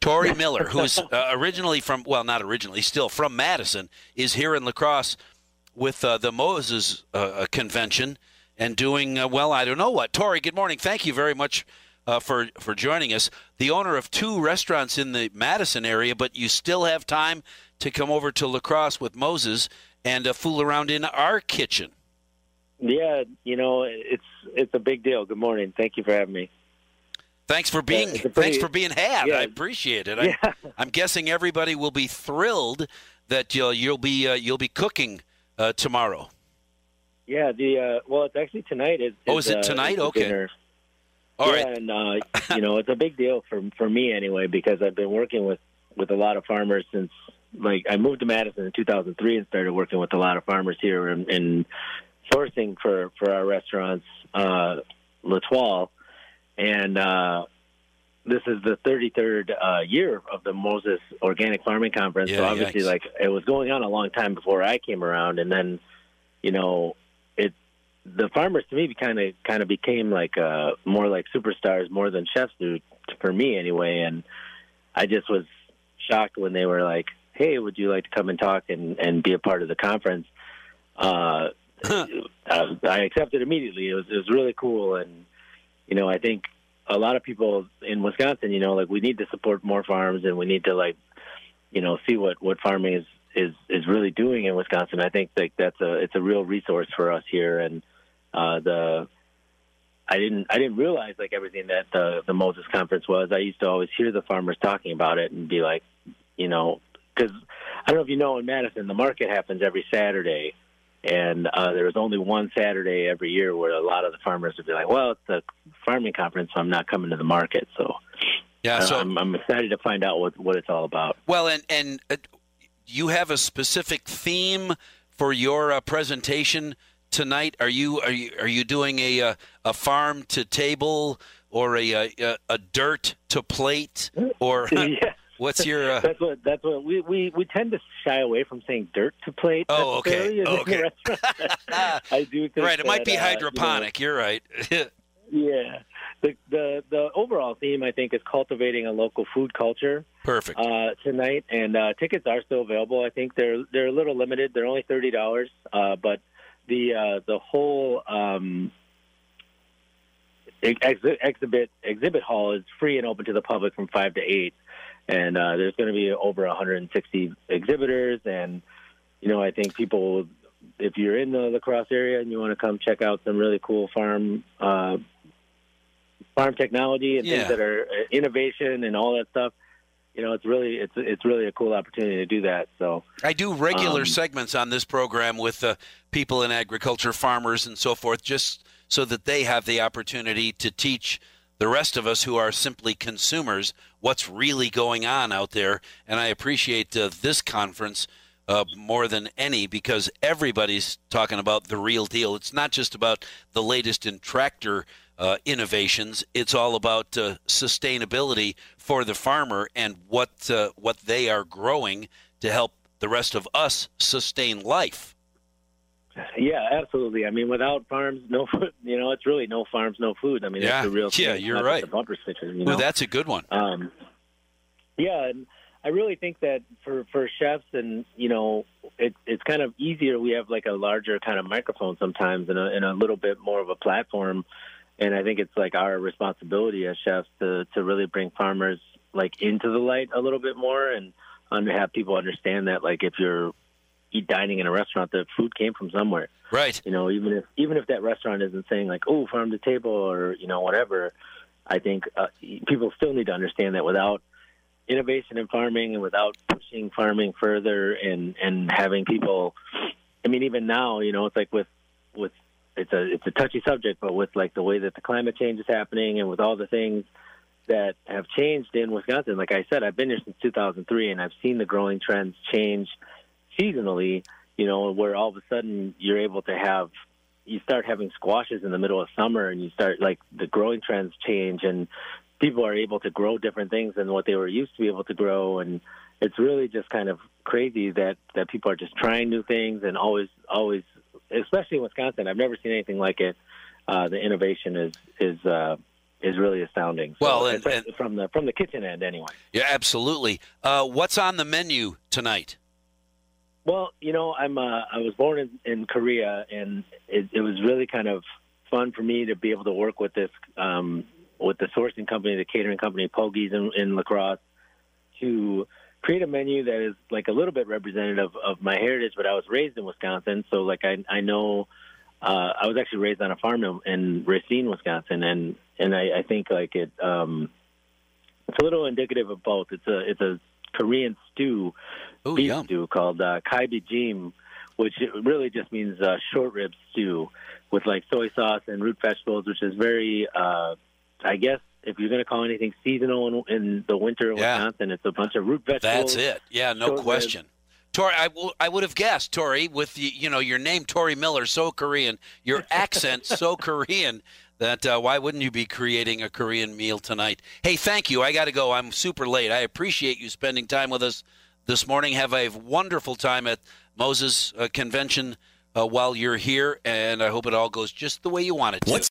Tory Miller, who's uh, originally from, well, not originally, still from Madison, is here in La Crosse with uh, the Moses uh, convention and doing, uh, well, I don't know what. Tory, good morning. Thank you very much uh, for, for joining us. The owner of two restaurants in the Madison area, but you still have time to come over to La Crosse with Moses and uh, fool around in our kitchen. Yeah, you know, it's it's a big deal. Good morning. Thank you for having me. Thanks for being pretty, thanks for being had. Yeah, I appreciate it. Yeah. I, I'm guessing everybody will be thrilled that you'll you'll be uh, you'll be cooking uh, tomorrow. Yeah, the uh, well, it's actually tonight. Is, Oh, is it uh, tonight? Okay. dinner. All yeah, right. and uh, you know, it's a big deal for for me anyway because I've been working with with a lot of farmers since like I moved to Madison in 2003 and started working with a lot of farmers here and, and sourcing for for our restaurants, uh, L'Etoile, and uh, this is the 33rd uh, year of the Moses Organic Farming Conference. so obviously, yikes. like it was going on a long time before I came around, and then you know it the farmers to me kind of kind of became like uh more like superstars more than chefs do for me anyway. And i just was shocked when they were like hey would you like to come and talk and and be a part of the conference? Uh I, I accepted immediately. It was it was really cool. And you know i think a lot of people in wisconsin you know like we need to support more farms and we need to like you know see what what farming is is is really doing in Wisconsin. I think like that's a it's a real resource for us here, and uh, the I didn't I didn't realize like everything that the the Moses conference was. I used to always hear the farmers talking about it and be like, you know, because I don't know if you know in Madison the market happens every Saturday. And uh, there was only one Saturday every year where a lot of the farmers would be like, "Well, it's a farming conference, so I'm not coming to the market." So, Yeah. uh, So I'm, I'm excited to find out what what it's all about. well, and and uh, you have a specific theme for your uh, presentation tonight. Are you are you are you doing a uh, a farm to table or a a, a dirt to plate or yeah. What's your uh, That's what that's what we, we, we tend to shy away from saying dirt to plate. Oh, okay. the Okay. I do think right? It might be that, uh, you know, hydroponic. You're right. yeah. The, the the overall theme I think is cultivating a local food culture Perfect. uh, tonight, and uh, tickets are still available. I think they're they're a little limited. They're only thirty dollars, uh, but the uh, the whole um, ex- exhibit exhibit hall is free and open to the public from five to eight, and uh, there's going to be over 160 exhibitors, and you know I think people, if you're in the La Crosse area and you want to come check out some really cool farm. Uh, farm technology and Yeah. things that are uh, innovation and all that stuff you know, it's really it's it's really a cool opportunity to do that. So I do regular Um, segments on this program with uh, people in agriculture, farmers, and so forth, just so that they have the opportunity to teach the rest of us who are simply consumers what's really going on out there. And I appreciate uh, this conference uh, more than any because everybody's talking about the real deal. It's not just about the latest in tractor uh, innovations. It's all about uh, sustainability for the farmer and what uh, what they are growing to help the rest of us sustain life. Yeah, absolutely. I mean, without farms, no food. You know, it's really no farms, no food. I mean, Yeah. that's the real. Yeah, you're right. The bumper stickers. You know? Well, that's a good one. Um, yeah, and I really think that for for chefs and you know, it, it's kind of easier. We have like a larger kind of microphone sometimes and a, and a little bit more of a platform. And I think it's like our responsibility as chefs to to really bring farmers like into the light a little bit more and have people understand that like if you're eat dining in a restaurant, the food came from somewhere Right. you know even if even if that restaurant isn't saying like oh farm to table or you know whatever i think uh, people still need to understand that without innovation in farming and without pushing farming further and and having people i mean even now you know it's like with with it's a it's a touchy subject but with like the way that the climate change is happening and with all the things that have changed in wisconsin like i said i've been here since 2003 and i've seen the growing trends change seasonally you know, where all of a sudden you're able to have, you start having squashes in the middle of summer and you start like the growing trends change and people are able to grow different things than what they were used to be able to grow. And it's really just kind of crazy that, that people are just trying new things and always, always, especially in Wisconsin. I've never seen anything like it. Uh, the innovation is, is, uh, is really astounding. So, Well, and- and- from the from the kitchen end anyway. Yeah, absolutely. Uh, what's on the menu tonight? Well, you know, I'm uh, I was born in, in Korea, and it, it was really kind of fun for me to be able to work with this um, with the sourcing company, the catering company, Pogies in, in La Crosse, to create a menu that is like a little bit representative of my heritage. But I was raised in Wisconsin, so like I I know uh, I was actually raised on a farm in, in Racine, Wisconsin, and and I, I think like it um, it's a little indicative of both. It's a it's a Korean stew Oh, beef yum. stew called uh, galbi jjim, which really just means uh, short rib stew with like soy sauce and root vegetables, which is very, uh, I guess, if you're going to call anything seasonal in, in the winter in Yeah. Wisconsin, it's a bunch of root vegetables. That's it. Yeah, no rib. question. Tory, I, w- I would have guessed, Tory, with the, you know your name, Tory Miller, so Korean, your accent so Korean that uh, why wouldn't you be creating a Korean meal tonight? Hey, thank you. I got to go. I'm super late. I appreciate you spending time with us this morning. Have a wonderful time at Moses uh, Convention uh, while you're here, and I hope it all goes just the way you want it to. What's